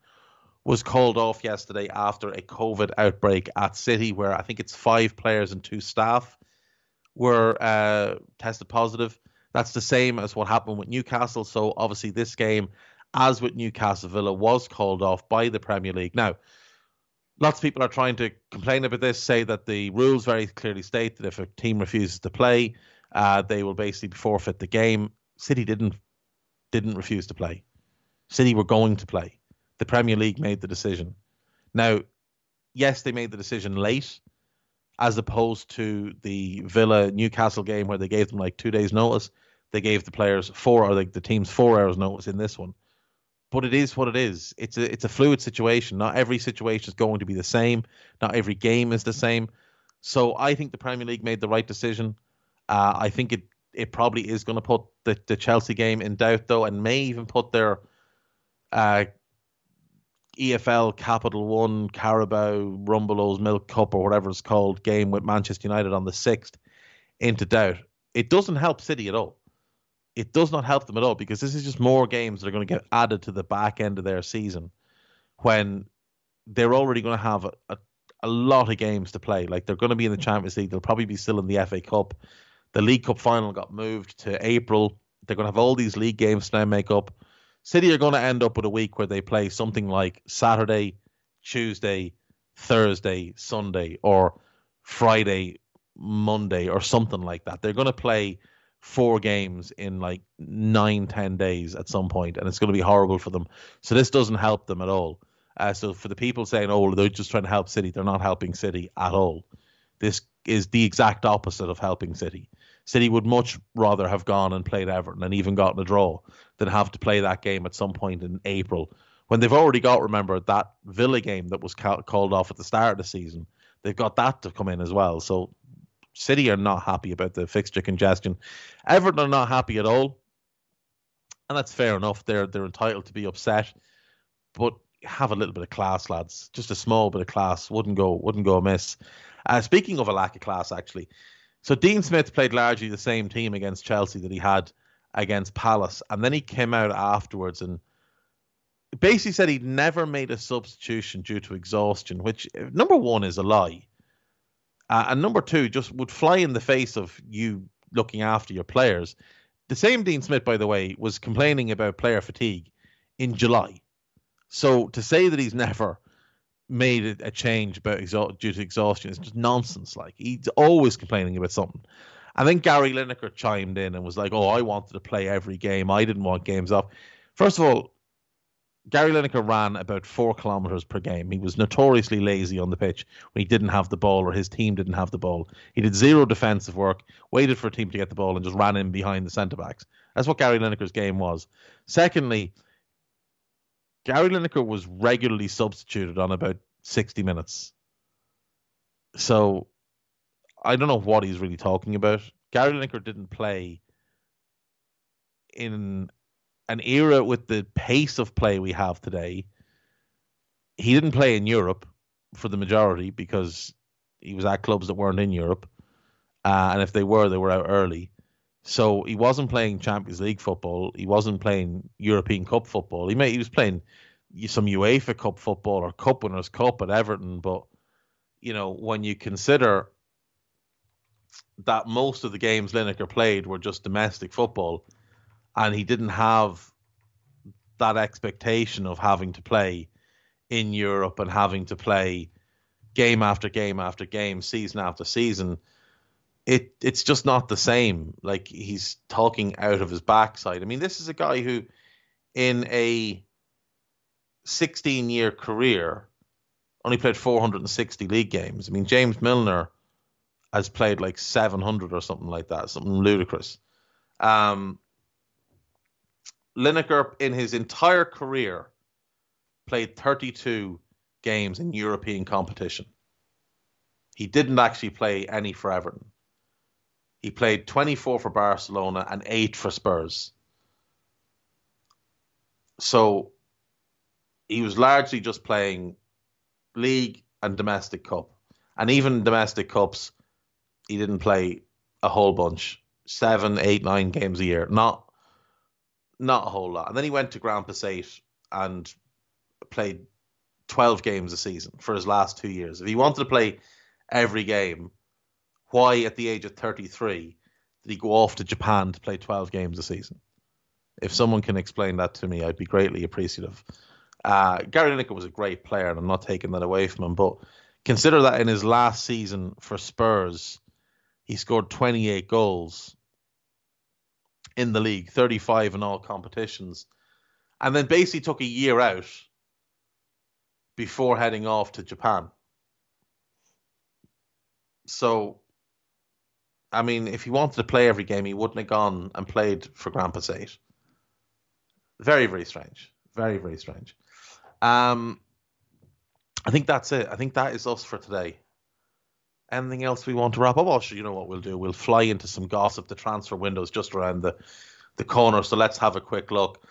was called off yesterday after a COVID outbreak at City, where I think it's five players and two staff were uh, tested positive. That's the same as what happened with Newcastle. So obviously, this game, as with Newcastle Villa, was called off by the Premier League. Now, lots of people are trying to complain about this, say that the rules very clearly state that if a team refuses to play, uh, they will basically forfeit the game. City didn't didn't refuse to play. City were going to play. The Premier League made the decision. Now, yes, they made the decision late, as opposed to the Villa Newcastle game where they gave them like two days' notice. They gave the players four or the, the teams four hours notice in this one but it is what it is. It's a it's a fluid situation. Not every situation is going to be the same. Not every game is the same. So I think the Premier League made the right decision. Uh, I think it it probably is going to put the, the Chelsea game in doubt though, and may even put their uh, EFL Capital One Carabao Rumbelows Milk Cup or whatever it's called game with Manchester United on the sixth into doubt. It doesn't help City at all it does not help them at all because this is just more games that are going to get added to the back end of their season when they're already going to have a, a, a, lot of games to play. Like they're going to be in the Champions League, they'll probably be still in the FA Cup. The League Cup final got moved to April. They're going to have all these league games to now make up. City are going to end up with a week where they play something like Saturday, Tuesday, Thursday, Sunday, or Friday, Monday, or something like that. They're going to play four games in like nine, ten days at some point, and it's going to be horrible for them. So this doesn't help them at all. Uh, so for the people saying, "Oh, they're just trying to help City," they're not helping City at all. This is the exact opposite of helping City. City would much rather have gone and played Everton and even gotten a draw than have to play that game at some point in April when they've already got. Remember that Villa game that was ca- called off at the start of the season. They've got that to come in as well. So City are not happy about the fixture congestion. Everton are not happy at all, and that's fair enough. They're they're entitled to be upset, but have a little bit of class, lads. Just a small bit of class wouldn't go wouldn't go amiss. Uh, speaking of a lack of class, actually, so Dean Smith played largely the same team against Chelsea that he had against Palace, and then he came out afterwards and basically said he'd never made a substitution due to exhaustion, which number one is a lie. Uh, and number two, just would fly in the face of you looking after your players. The same Dean Smith, by the way, was complaining about player fatigue in July. So to say that he's never made a change about exha- due to exhaustion It's just nonsense. Like he's always complaining about something. And then Gary Lineker chimed in and was like, "Oh, I wanted to play every game. I didn't want games off." First of all, Gary Lineker ran about four kilometers per game. He was notoriously lazy on the pitch when he didn't have the ball or his team didn't have the ball. He did zero defensive work, waited for a team to get the ball, and just ran in behind the centre backs. That's what Gary Lineker's game was. Secondly, Gary Lineker was regularly substituted on about 60 minutes. So I don't know what he's really talking about. Gary Lineker didn't play in an era with the pace of play we have today. He didn't play in Europe for the majority because he was at clubs that weren't in Europe, uh, and if they were, they were out early. So he wasn't playing Champions League football. He wasn't playing European Cup football. He may he was playing some UEFA Cup football or Cup Winners' Cup at Everton. But you know when you consider that most of the games Lineker played were just domestic football, and he didn't have that expectation of having to play in Europe and having to play game after game after game, season after season. It it's just not the same. Like he's talking out of his backside. I mean, this is a guy who, in a 16 year career, only played 460 league games. I mean, James Milner has played like 700 or something like that, something ludicrous. Um, Lineker, in his entire career, played 32 games in European competition. He didn't actually play any for Everton. He played 24 for Barcelona and 8 for Spurs. So he was largely just playing league and domestic cup. And even domestic cups, he didn't play a whole bunch. Seven, eight, nine games a year. Not not a whole lot. And then he went to Grampus Eight and played 12 games a season for his last two years. If he wanted to play every game, why at the age of 33 did he go off to Japan to play 12 games a season? If someone can explain that to me, I'd be greatly appreciative. Uh, Gary Lineker was a great player, and I'm not taking that away from him, but consider that in his last season for Spurs, he scored 28 goals in the league, 35 in all competitions, and then basically took a year out before heading off to Japan. So, I mean, if he wanted to play every game, he wouldn't have gone and played for Grampus Eight. Very, very strange. Very, very strange. Um, I think that's it. I think that is us for today. Anything else we want to wrap up? Sure, you know what we'll do? We'll fly into some gossip. The transfer window is just around the, the corner, so let's have a quick look.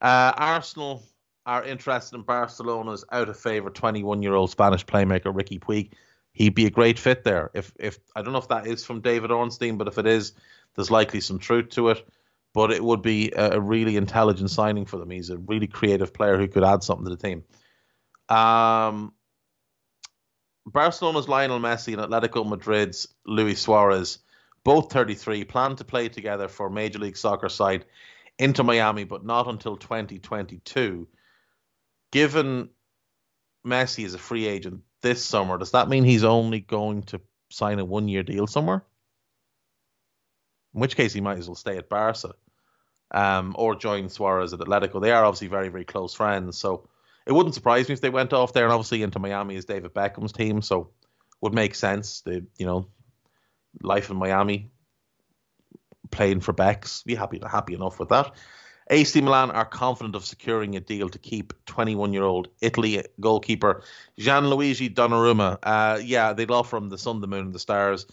Uh, Arsenal are interested in Barcelona's out of favour 21 year old Spanish playmaker Riqui Puig. He'd be a great fit there. If if I don't know if that is from David Ornstein, but if it is, there's likely some truth to it. But it would be a, really intelligent signing for them. He's a really creative player who could add something to the team. Um, Barcelona's Lionel Messi and Atletico Madrid's Luis Suarez, both 33, plan to play together for Major League Soccer side Inter Miami, but not until 2022. Given Messi is a free agent this summer, does that mean he's only going to sign a one year deal somewhere? In which case, he might as well stay at Barca um, or join Suarez at Atletico. They are obviously very, very close friends. So it wouldn't surprise me if they went off there. And obviously, Inter Miami is David Beckham's team. So would make sense. The you know, life in Miami, playing for Becks. Be happy happy enough with that. AC Milan are confident of securing a deal to keep 21-year-old Italy goalkeeper Gianluigi Donnarumma. Uh, yeah, they'd offer him the sun, the moon, and the stars.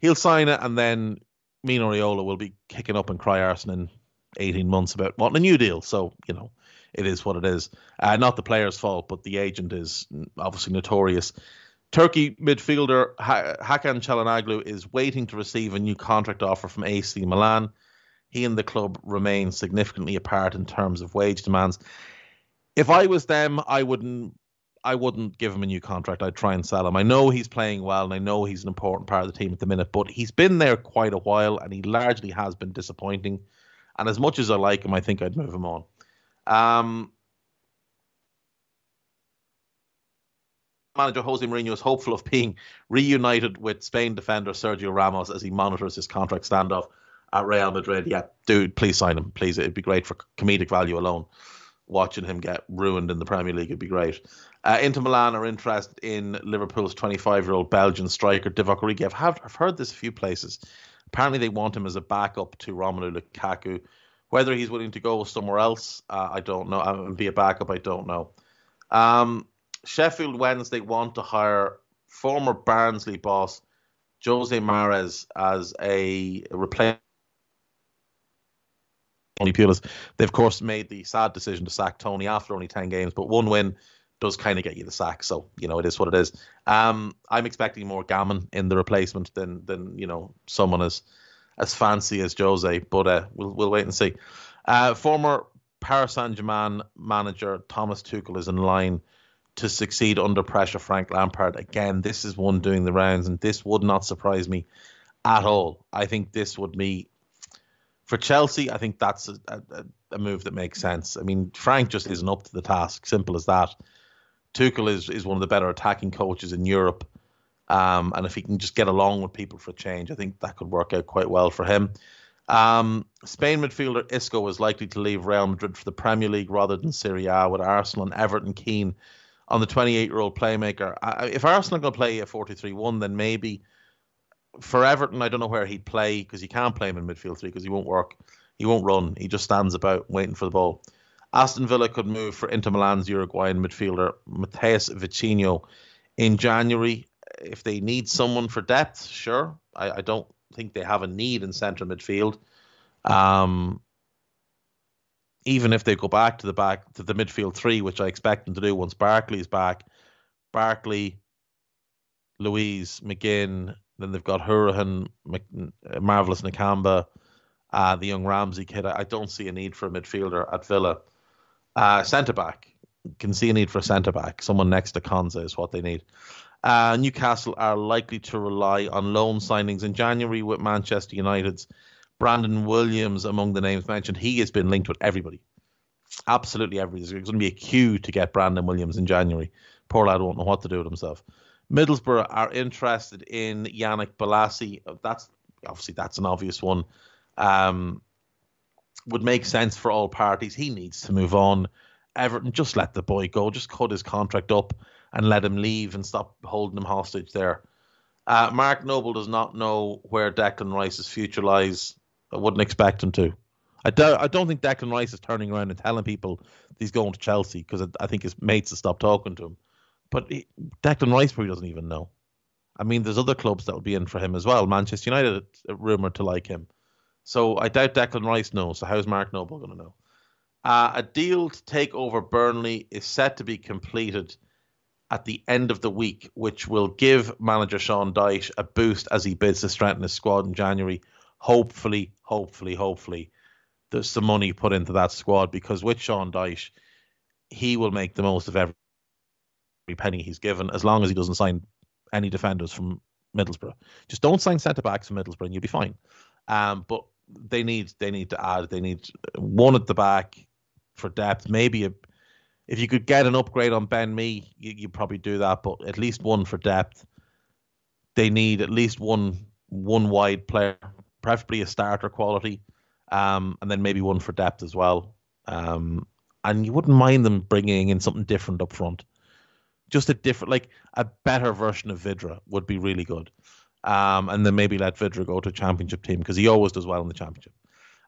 He'll sign it, and then Mino Raiola will be kicking up and cry arson in 18 months about wanting a new deal. So you know, it is what it is. Uh, not the player's fault, but the agent is obviously notorious. Turkey midfielder Hakan Çalhanoğlu is waiting to receive a new contract offer from AC Milan. He and the club remain significantly apart in terms of wage demands. If I was them, I wouldn't I wouldn't give him a new contract. I'd try and sell him. I know he's playing well and I know he's an important part of the team at the minute, but he's been there quite a while and he largely has been disappointing. And as much as I like him, I think I'd move him on. Um, manager Jose Mourinho is hopeful of being reunited with Spain defender Sergio Ramos as he monitors his contract standoff at Real Madrid. Yeah, dude, please sign him. Please, it'd be great for comedic value alone. Watching him get ruined in the Premier League would be great. Uh, Inter Milan are interested in Liverpool's 25-year-old Belgian striker Divock Origi. I've, have, I've heard this a few places. Apparently, they want him as a backup to Romelu Lukaku. Whether he's willing to go somewhere else, uh, I don't know. And be a backup, I don't know. Um, Sheffield Wednesday want to hire former Barnsley boss Jose Morais as a replacement. Tony Pulis. They of course made the sad decision to sack Tony after only ten games, but one win does kind of get you the sack. So you know it is what it is. Um, I'm expecting more gammon in the replacement than than you know someone as as fancy as Jose, but uh, we'll we'll wait and see. Uh, former Paris Saint Germain manager Thomas Tuchel is in line to succeed under pressure. Frank Lampard again. This is one doing the rounds, and this would not surprise me at all. I think this would be for Chelsea. I think that's a, a, a move that makes sense. I mean, Frank just isn't up to the task. Simple as that. Tuchel is is one of the better attacking coaches in Europe. Um, and if he can just get along with people for change, I think that could work out quite well for him. Um, Spain midfielder Isco is likely to leave Real Madrid for the Premier League rather than Serie A, with Arsenal and Everton keen on the 28 year old playmaker. if Arsenal are going to play a 4 3 1, then maybe for Everton, I don't know where he'd play because you can't play him in midfield three because he won't work. He won't run. He just stands about waiting for the ball. Aston Villa could move for Inter Milan's Uruguayan midfielder Matías Vecino in January. If they need someone for depth, sure. I, I don't think they have a need in central midfield. Um, even if they go back to the back to the midfield three, which I expect them to do once Barkley's back, Barkley, Luiz, McGinn, then they've got Hourihane, Marvelous Nakamba, uh, the young Ramsey kid. I don't see a need for a midfielder at Villa. Uh, centre back can see a need for a centre back. Someone next to Konsa is what they need. Uh, Newcastle are likely to rely on loan signings in January with Manchester United's Brandon Williams among the names mentioned. He has been linked with everybody. Absolutely everybody. There's going to be a queue to get Brandon Williams in January. Poor lad won't know what to do with himself. Middlesbrough are interested in Yannick Bolasie. That's obviously that's an obvious one. Um, would make sense for all parties. He needs to move on. Everton, just let the boy go. Just cut his contract up and let him leave and stop holding him hostage there. Uh, Mark Noble does not know where Declan Rice's future lies. I wouldn't expect him to. I, do, I don't think Declan Rice is turning around and telling people he's going to Chelsea because I, I, think his mates have stopped talking to him. But he, Declan Rice probably doesn't even know. I mean, there's other clubs that will be in for him as well. Manchester United rumored to like him. So I doubt Declan Rice knows. So how's Mark Noble going to know? Uh, a deal to take over Burnley is set to be completed at the end of the week, which will give manager Sean Dyche a boost as he bids to strengthen his squad in January. Hopefully, hopefully, hopefully, there's some money put into that squad because with Sean Dyche, he will make the most of every penny he's given as long as he doesn't sign any defenders from Middlesbrough. Just don't sign centre backs from Middlesbrough and you'll be fine. Um, but they need they need to add. They need one at the back for depth. Maybe a, if you could get an upgrade on Ben Mee, you you probably do that. But at least one for depth. They need at least one one wide player, preferably a starter quality, um, and then maybe one for depth as well. Um, and you wouldn't mind them bringing in something different up front. Just a different, like a better version of Vydra would be really good um, and then maybe let Vydra go to a championship team because he always does well in the championship.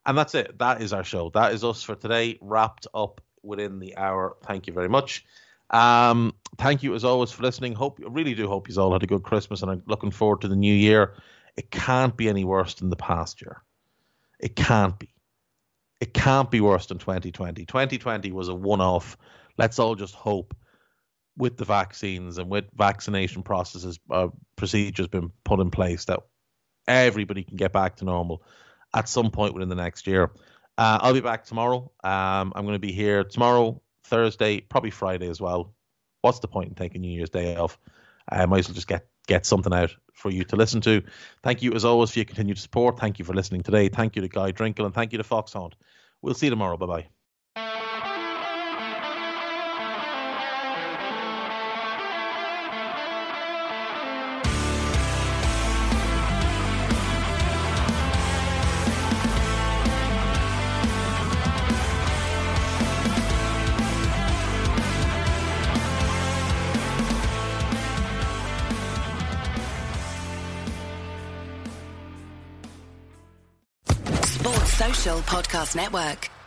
And that's it. That is our show. That is us for today, wrapped up within the hour. Thank you very much. Um, thank you as always for listening. Hope really do hope you all had a good Christmas and I'm looking forward to the new year. It can't be any worse than the past year. It can't be. It can't be worse than 2020. 2020 was a one-off. Let's all just hope with the vaccines and with vaccination processes uh, procedures been put in place that everybody can get back to normal at some point within the next year. Uh, I'll be back tomorrow. Um, I'm going to be here tomorrow, Thursday, probably Friday as well. What's the point in taking New Year's Day off? I might as well just get get something out for you to listen to. Thank you as always for your continued support. Thank you for listening today. Thank you to Guy Drinkle and thank you to Foxhound. We'll see you tomorrow. Bye bye. Podcast Network.